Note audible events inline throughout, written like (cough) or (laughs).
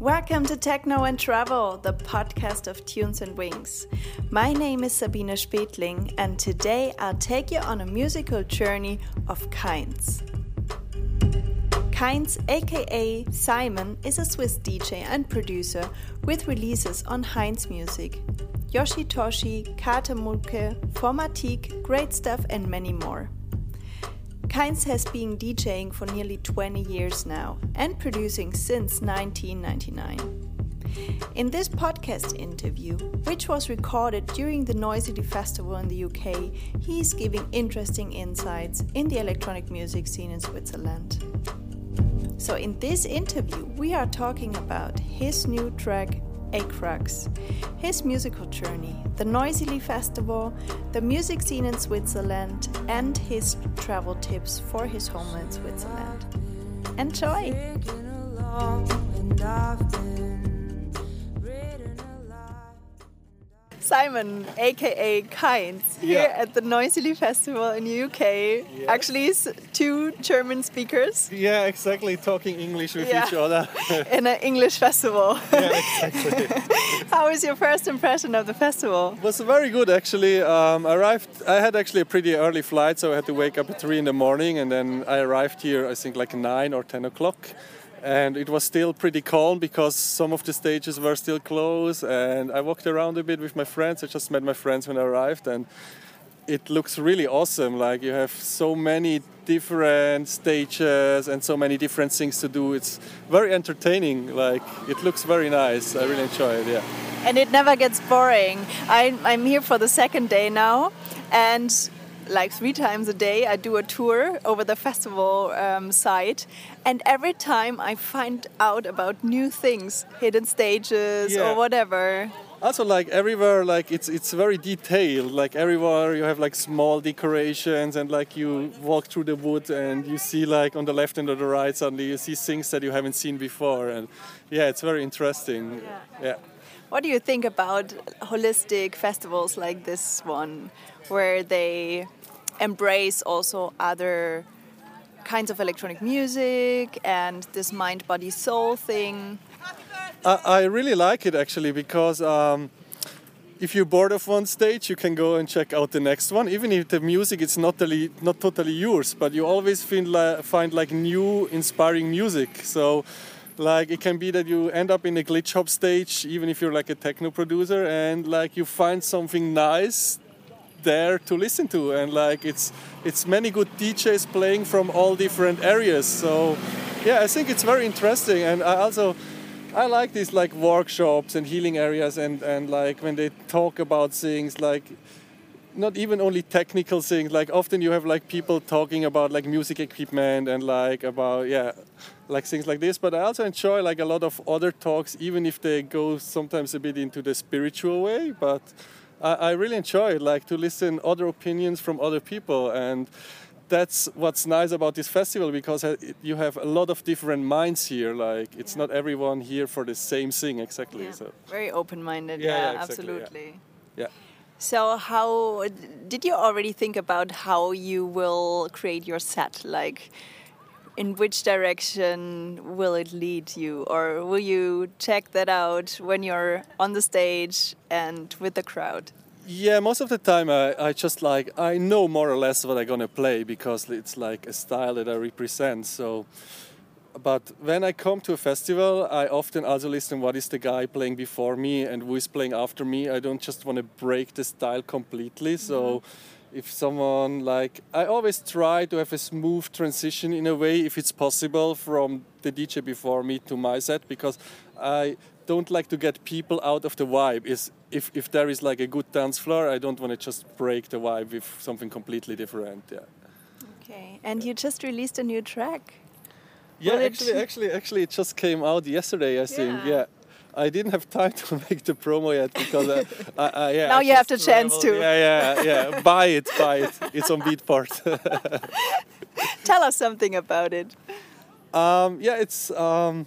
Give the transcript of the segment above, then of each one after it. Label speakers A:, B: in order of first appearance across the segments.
A: Welcome to Techno and Travel, the podcast of Tunes and Wings. My name is Sabine Spetling, and today I'll take you on a musical journey of Khainz. Khainz, aka Simon, is a Swiss DJ and producer with releases on Heinz Music, Yoshitoshi, Katermukke, Formatik, Great Stuff, and many more. Khainz has been DJing for nearly 20 years now and producing since 1999. In this podcast interview, which was recorded during the Noisily Festival in the UK, he is giving interesting insights in the electronic music scene in Switzerland. So, in this interview, we are talking about his new track Acrux, his musical journey, the Noisily Festival, the music scene in Switzerland, and his travel tips for his homeland Switzerland. Enjoy! Simon, aka Khainz, here
B: Yeah.
A: at the Noisily Festival in the UK.
B: Yes.
A: Actually, two German speakers
B: Yeah, exactly. Talking English with
A: Yeah.
B: each other. (laughs)
A: in an English festival. (laughs)
B: yeah, exactly. (laughs)
A: How was your first impression of the festival?
B: It was very good actually. Um, I arrived. I had actually a pretty early flight, so I had to wake up at three in the morning, and then I arrived here. I think like nine or ten o'clock, and it was still pretty calm because some of the stages were still closed. And I walked around a bit with my friends. I just met my friends when I arrived, and it looks really awesome. Like you have so many different stages and so many different things to do. It's very entertaining. Like it looks very nice. I really enjoy it. Yeah.
A: and it never gets boring. I'm here for the second day now, and like three times a day, I do a tour over the festival um, site, and every time I find out about new things, hidden stages
B: Yeah.
A: or whatever.
B: Also, like everywhere, like it's it's very detailed. Like everywhere, you have like small decorations, and like you walk through the wood, and you see like on the left and on the right, suddenly you see things that you haven't seen before, and yeah, it's very interesting. Yeah.
A: What do you think about holistic festivals like this one, where they embrace also other kinds of electronic music and this mind, body, soul thing?
B: I, I really like it actually because um, if you're bored of one stage, you can go and check out the next one. Even if the music is not totally, not totally yours, but you always find, li- find like new, inspiring music. So, like it can be that you end up in a glitch hop stage, even if you're like a techno producer, and like you find something nice there to listen to and like it's it's many good DJs playing from all different areas. So yeah I think it's very interesting and I also I like these like workshops and healing areas and and like when they talk about things like not even only technical things like often you have like people talking about like music equipment and like about yeah like things like this. But i also enjoy like a lot of other talks even if they go sometimes a bit into the spiritual way but i, I really enjoy like to listen other opinions from other people and that's what's nice about this festival because uh, you have a lot of different minds here like it's not everyone here for the same thing exactly so
A: Very open-minded.
B: Yeah,
A: Yeah,
B: yeah, exactly, yeah.
A: absolutely.
B: yeah
A: So, how did you already think about how you will create your set? Like, in which direction will it lead you, or will you check that out when you're on the stage and with the crowd?
B: Yeah, most of the time I, I just like I know more or less what I'm gonna play because it's like a style that I represent. So, but when I come to a festival, I often also listen what is the guy playing before me and who is playing after me. I don't just want to break the style completely. So, mm-hmm. If someone like I always try to have a smooth transition in a way, if it's possible, from the DJ before me to my set because I don't like to get people out of the vibe. Is if if there is like a good dance floor, I don't want to just break the vibe with something completely different. Yeah.
A: Okay, and you just released a new track.
B: Yeah, actually, actually, actually, it just came out yesterday. I think.
A: Yeah.
B: Yeah. I didn't have time to (laughs) make the promo yet because I, I, I, yeah.
A: Now
B: I
A: you have the chance to.
B: Yeah, yeah, yeah. buy it, buy it. It's on Beatport. (laughs)
A: Tell us something about it.
B: um, yeah, it's um,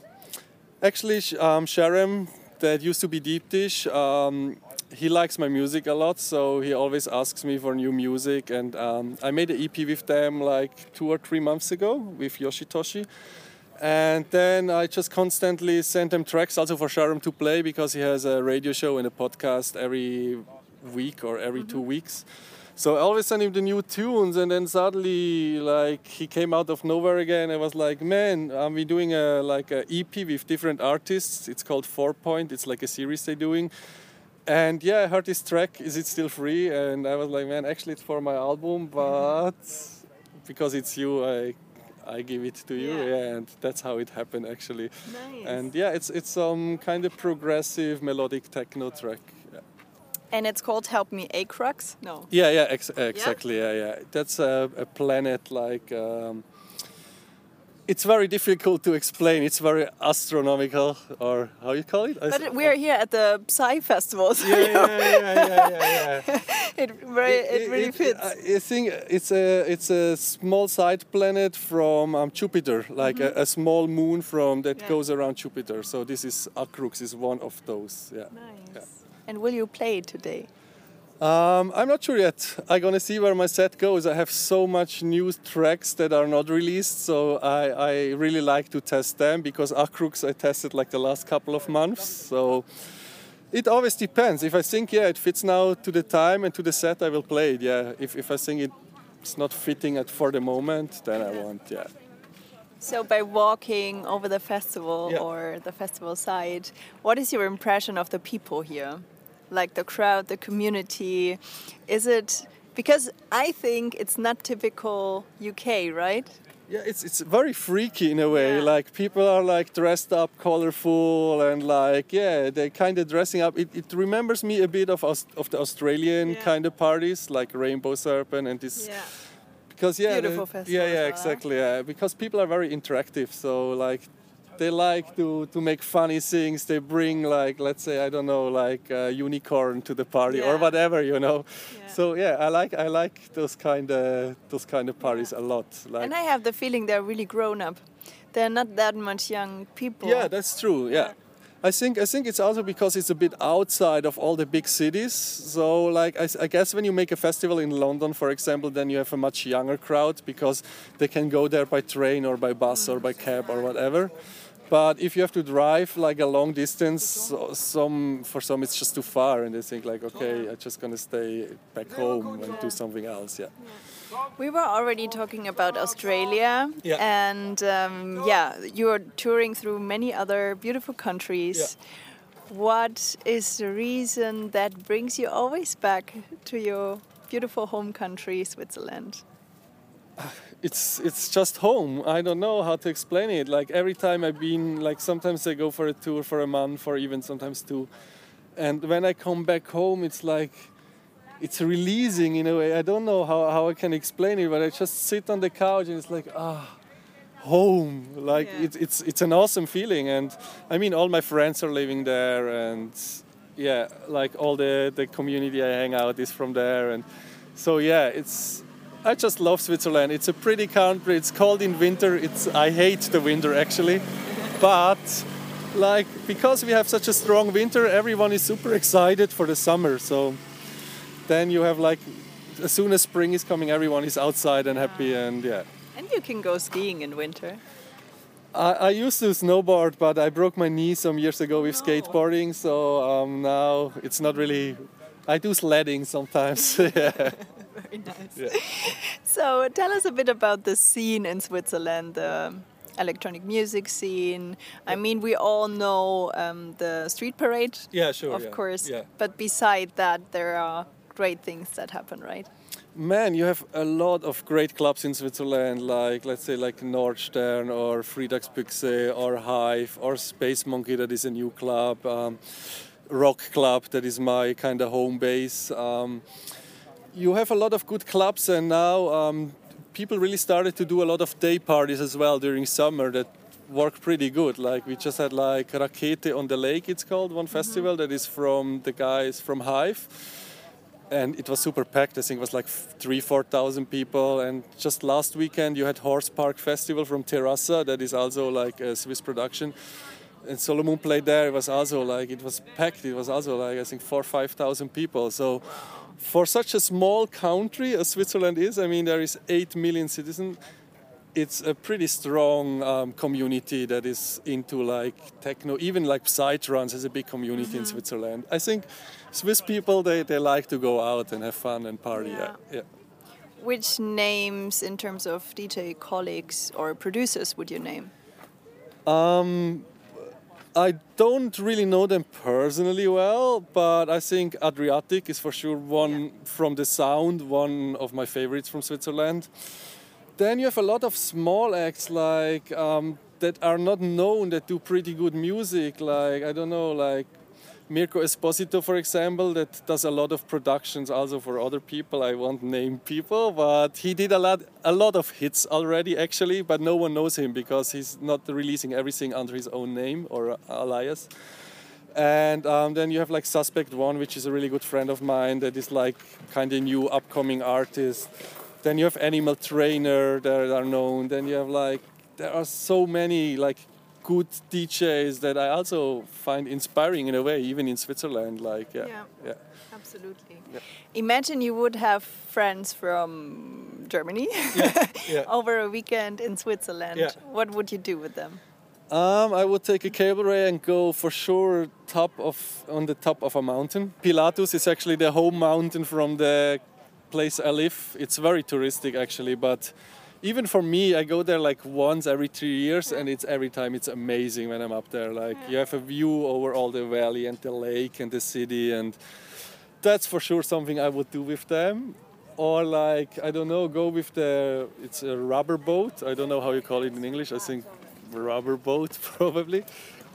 B: actually um, Sharam that used to be Deep Dish. Um, he likes my music a lot, so he always asks me for new music. And um, I made an EP with them like two or three months ago with Yoshitoshi. And then I just constantly send him tracks also for Sharam to play because he has a radio show and a podcast every week or every mm-hmm. two weeks. So I always send him the new tunes, and then suddenly, like he came out of nowhere again. I was like, "Man, are we doing a like a EP with different artists. It's called Four Point. It's like a series they're doing." And yeah, I heard this track. Is it still free? And I was like, "Man, actually, it's for my album, but because it's you, I I give it to you, yeah. yeah. and that's how it happened actually.
A: Nice.
B: And yeah, it's it's some kind of progressive melodic techno track. Yeah.
A: And it's called Help Me Acrux? No.
B: Yeah, yeah, ex exactly. Yeah? yeah, yeah. That's a, a planet like. Um, it's very difficult to explain. It's very astronomical, or how you call it?
A: But we're here at the Psy Festival.
B: So yeah, yeah, yeah, yeah, yeah, yeah. (laughs)
A: it very, it, really
B: it,
A: fits.
B: I think it's a it's a small side planet from um, Jupiter, like mm -hmm. a, small moon from that goes around Jupiter. So this is Acrux is one of those. Yeah.
A: Nice. And will you play today?
B: Um, I'm not sure yet. I'm gonna see where my set goes. I have so much new tracks that are not released, so I, I really like to test them because Acrux I tested like the last couple of months. So it always depends. If I think yeah it fits now to the time and to the set, I will play it. Yeah. If if I think it's not fitting at for the moment, then I won't. Yeah.
A: So, by walking over the festival yeah. or the festival site, what is your impression of the people here? Like the crowd, the community? Is it because I think it's not typical UK, right?
B: Yeah, it's it's very freaky in a way.
A: Yeah.
B: Like people are like dressed up, colorful, and like yeah, they kind of dressing up. It, it remembers me a bit of of the Australian yeah. kind of parties, like Rainbow Serpent and this.
A: Yeah.
B: Because yeah,
A: Beautiful
B: the, yeah, yeah, exactly. Yeah, because people are very interactive. So like they like to, to make funny things. They bring like let's say I don't know like a unicorn to the party
A: yeah.
B: or whatever you know.
A: Yeah.
B: So yeah, I like I like those kind of those kind of parties
A: yeah.
B: a lot. Like,
A: and I have the feeling they're really grown up. They're not that much young people.
B: Yeah, that's true. yeah. I think I think it's also because it's a bit outside of all the big cities. So like I, I, guess when you make a festival in London, for example, then you have a much younger crowd because they can go there by train or by bus or mm. by cab or whatever. But if you have to drive like a long distance, some for some it's just too far, and they think like, okay, I'm just gonna stay back home and do something else. Yeah.
A: We were already talking about Australia,
B: yeah.
A: and um, yeah, you're touring through many other beautiful countries.
B: Yeah.
A: What is the reason that brings you always back to your beautiful home country, Switzerland? (laughs)
B: it's it's just home. I don't know how to explain it. Like every time I've been, like sometimes I go for a tour for a month or even sometimes two, and when I come back home, it's like it's releasing in a way. I don't know how, how I can explain it, but I just sit on the couch and it's like ah, home. Like
A: yeah.
B: it's it's it's an awesome feeling, and I mean all my friends are living there, and yeah, like all the the community I hang out is from there, and so yeah, it's I just love Switzerland. It's a pretty country. It's cold in winter. It's I hate the winter actually, but like because we have such a strong winter, everyone is super (laughs) excited for the summer. So then you have like as soon as spring is coming, everyone is outside and happy and yeah.
A: And you can go skiing in winter.
B: I, I used to snowboard, but I broke my knee some years ago with
A: no.
B: skateboarding. So um, now it's not really. I do sledding sometimes. (laughs) yeah.
A: Very nice.
B: Yeah. (laughs)
A: So tell us a bit about the scene in Switzerland, the electronic music scene. I mean, we all know um, the street parade.
B: Yeah, sure.
A: Of
B: yeah.
A: course.
B: Yeah.
A: But beside that, there are great things that happen, right?
B: Man, you have a lot of great clubs in Switzerland, like let's say like Nordstern or Frieda's Büxe or Hive or Space Monkey, that is a new club. Um, Rock Club, that is my kind of home base. Um, you have a lot of good clubs, and now um, people really started to do a lot of day parties as well during summer that work pretty good. Like we just had like Rakete on the Lake, it's called one mm-hmm. festival that is from the guys from Hive. And it was super packed. I think it was like three, four thousand people. And just last weekend, you had Horse Park Festival from Terrassa, that is also like a Swiss production. And Solomun played there. It was also like it was packed. It was also like I think four, five thousand people. So for such a small country as Switzerland is, I mean, there is 8 million citizens. it's a pretty strong um, community that is into like techno. Even like Psytrance has a big community mm-hmm. in Switzerland. I think Swiss people they, they like to go out and have fun and party. Yeah. yeah. yeah.
A: Which names in terms of DJ colleagues or producers would you name?
B: Um, I don't really know them personally well, but I think Adriatique is for sure one yeah. from the sound, one of my favorites from Switzerland. Then you have a lot of small acts like um, that are not known that do pretty good music. Like I don't know, like Mirko Esposito, for example, that does a lot of productions also for other people. I won't name people, but he did a lot, a lot of hits already, actually. But no one knows him because he's not releasing everything under his own name or alias. And um, then you have like Suspect One, which is a really good friend of mine that is like kind of new upcoming artist. Then you have Animal Trainer that are known. Then you have like there are so many like good DJs that I also find inspiring in a way, even in Switzerland. Like, yeah, yeah,
A: yeah. absolutely. Yeah. Imagine you would have friends from Germany (laughs) over a weekend in Switzerland. What would you do with them?
B: Um, I would take a cable ray and go for sure top of on the top of a mountain. Pilatus is actually the home mountain from the place I live. It's very touristic actually, but even for me, I go there like once every three years, and it's every time it's amazing when I'm up there. Like you have a view over all the valley and the lake and the city, and that's for sure something I would do with them. Or like I don't know, go with the it's a rubber boat. I don't know how you call it in English. I think rubber boat (laughs) probably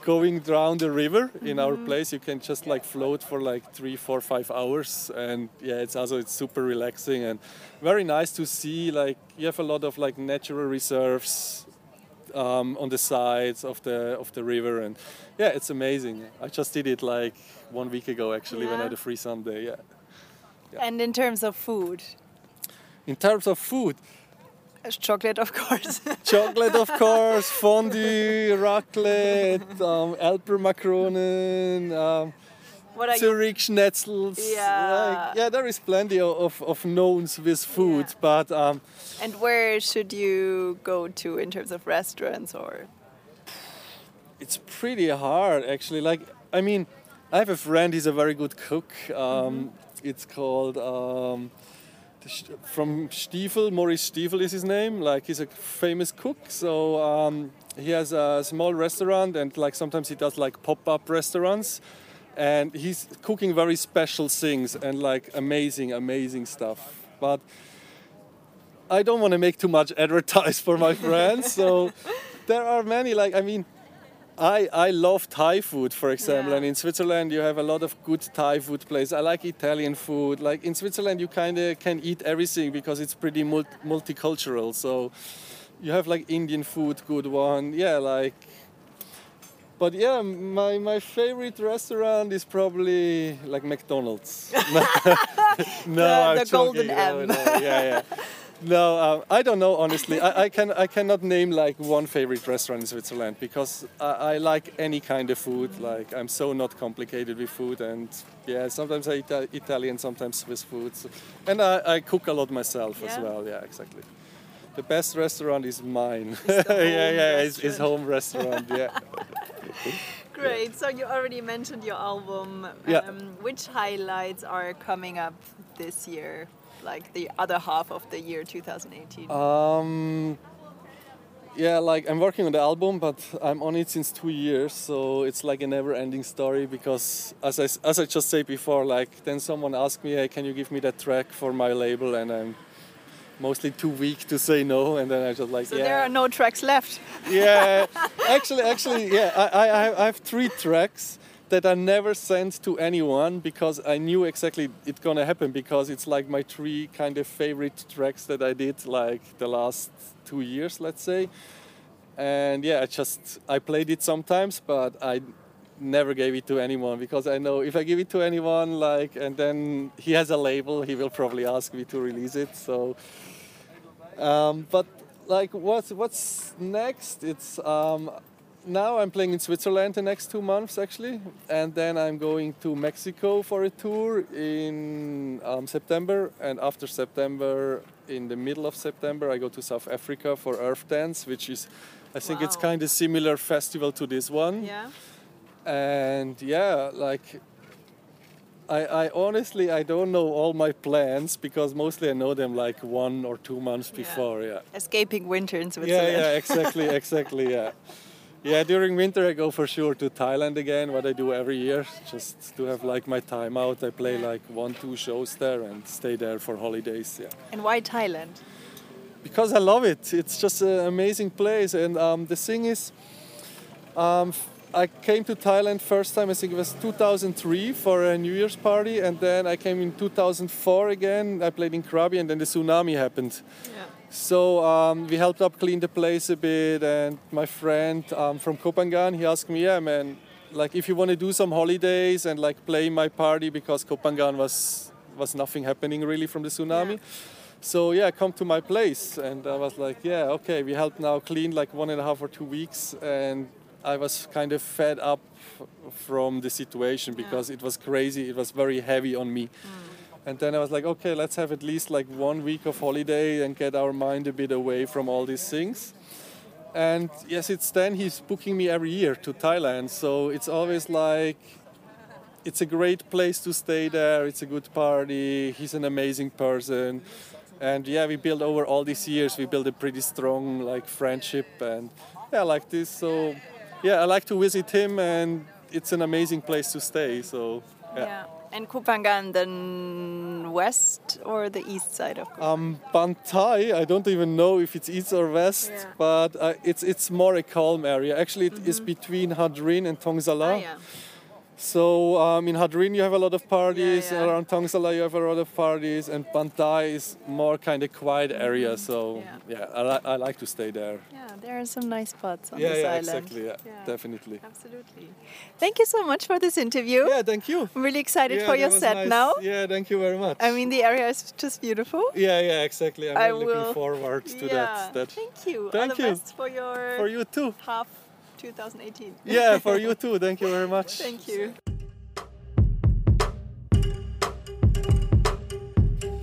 B: going down the river in mm-hmm. our place you can just like float for like three four five hours and yeah it's also it's super relaxing and very nice to see like you have a lot of like natural reserves um, on the sides of the of the river and yeah it's amazing i just did it like one week ago actually yeah. when i had a free sunday yeah.
A: yeah and in terms of food
B: in terms of food
A: chocolate, of course. (laughs)
B: chocolate, of course. Fondue, raclette, um, Erdbeermakronen, um, Zurich schnetzels. Yeah. Like, yeah, there is plenty of, of known Swiss food, yeah. but. Um,
A: and where should you go to in terms of restaurants or?
B: It's pretty hard, actually. Like, I mean, I have a friend, he's a very good cook. Um, mm -hmm. It's called. Um, from Stiefel, Maurice Stiefel is his name. Like he's a famous cook, so um, he has a small restaurant, and like sometimes he does like pop-up restaurants, and he's cooking very special things and like amazing, amazing stuff. But I don't want to make too much (laughs) advertise for my friends, so there are many. Like I mean, I, I love Thai food, for example, yeah. and in Switzerland you have a lot of good Thai food places. I like Italian food. Like in Switzerland, you kind of can eat everything because it's pretty multicultural. So you have like Indian food, good one. Yeah, like. But yeah, my, my favorite restaurant is probably like McDonald's. (laughs) (laughs)
A: no, the, the golden oh, M.
B: No, no, yeah, yeah. (laughs) No, um, I don't know honestly. I, I, can I cannot name like one favorite restaurant in Switzerland because I, I, like any kind of food. Like I'm so not complicated with food, and yeah, sometimes I eat uh, Italian, sometimes Swiss food, and I, I cook a lot myself yeah. as well. Yeah, exactly. The best restaurant is mine. (laughs) yeah, yeah, it's, it's home restaurant. Yeah. (laughs)
A: Great. So you already mentioned your album. Um, yeah. Which highlights are coming up this year? Like the other half of the year 2018? Um,
B: yeah, like I'm working on the album, but I'm on it since two years, so it's like a never-ending story. Because as I as I just said before, like then someone asked me, "Hey, can you give me that track for my label?" And I'm mostly too weak to say no, and then I just like
A: so
B: yeah.
A: there are no tracks left.
B: yeah, (laughs) actually, actually, yeah, I, I I have three tracks that I never sent to anyone because I knew exactly it's gonna happen because it's like my three kind of favorite tracks that I did like the last two years, let's say. And yeah, I just I played it sometimes, but I never gave it to anyone because I know if I give it to anyone, like, and then he has a label, he will probably ask me to release it. So, um, but like, what's what's next? It's um, now I'm playing in Switzerland the next two months actually, and then I'm going to Mexico for a tour in um, September, and after September in the middle of September, I go to South Africa for Earth Dance, which is, I think it's kind of similar festival to this one.
A: Yeah.
B: And yeah, like I, I honestly I don't know all my plans because mostly I know them like one or two months
A: Yeah.
B: before. Yeah.
A: Escaping winter in Switzerland.
B: Yeah,
A: Switzerland.
B: yeah, exactly, (laughs) exactly, yeah. Yeah, during winter I go for sure to Thailand again, what I do every year, just to have like my time out. I play like one, two shows there and stay there for holidays. Yeah,
A: And why Thailand?
B: because I love it. It's just an amazing place, and um, the thing is, um, I came to Thailand first time. I think it was 2003 for a New Year's party, and then I came in 2004 again. I played in Krabi, and then the tsunami happened.
A: Yeah.
B: So um, we helped up clean the place a bit, and my friend um, from Koh Phangan, he asked me, "Yeah, man, like if you want to do some holidays and like play my party because Koh Phangan was was nothing happening really from the tsunami."
A: Yeah.
B: So yeah, come to my place, and I was like, "Yeah, okay." We helped now clean like one and a half or two weeks, and I was kind of fed up from the situation
A: Yeah.
B: because it was crazy. It was very heavy on me. And then I was like, okay, let's have at least like one week of holiday and get our mind a bit away from all these things. And yes, it's then he's booking me every year to Thailand. So it's always like, it's a great place to stay there. It's a good party. He's an amazing person. And yeah, we built over all these years, we built a pretty strong like friendship and yeah, like this. So yeah, I like to visit him and it's an amazing place to stay. So yeah.
A: Yeah. And Koh Phangan, then west or the east side of Koh Phangan?
B: Um, Bantai, I don't even know if it's east or west,
A: Yeah.
B: but uh, it's it's more a calm area. Actually, it is between Hadrin and Thong Sala.
A: Ah, yeah.
B: So um, in Hadrin you have a lot of parties.
A: Yeah, yeah.
B: Around Thong Sala you have a lot of parties, and Bantai is more kind of quiet area. So
A: Yeah.
B: yeah, I, li- I like to stay there.
A: Yeah, there are some nice spots on
B: yeah,
A: this
B: yeah,
A: island.
B: exactly. Yeah,
A: Yeah.
B: definitely.
A: Absolutely. Thank you so much for this interview.
B: Yeah, thank you.
A: I'm really excited for your set
B: nice.
A: now.
B: Yeah, thank you very much.
A: I mean, the area is just beautiful.
B: yeah, yeah, exactly. I'm
A: I
B: really
A: will-
B: looking forward to that. That
A: Thank you. All
B: Thank
A: the
B: you.
A: best for your
B: for you too.
A: half 2018.
B: Yeah, for (laughs) you too. Thank you very much.
A: Thank you.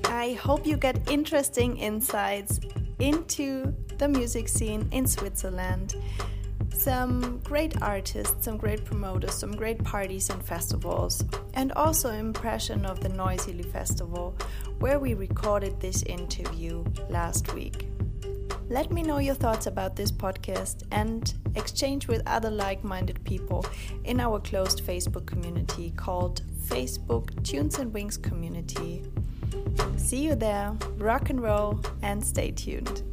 A: I hope you get interesting insights into the music scene in Switzerland. Some great artists, some great promoters, some great parties and festivals, and also impression of the Noisily Festival, where we recorded this interview last week. Let me know your thoughts about this podcast and exchange with other like minded people in our closed Facebook community called Facebook Tunes and Wings Community. See you there, rock and roll, and stay tuned.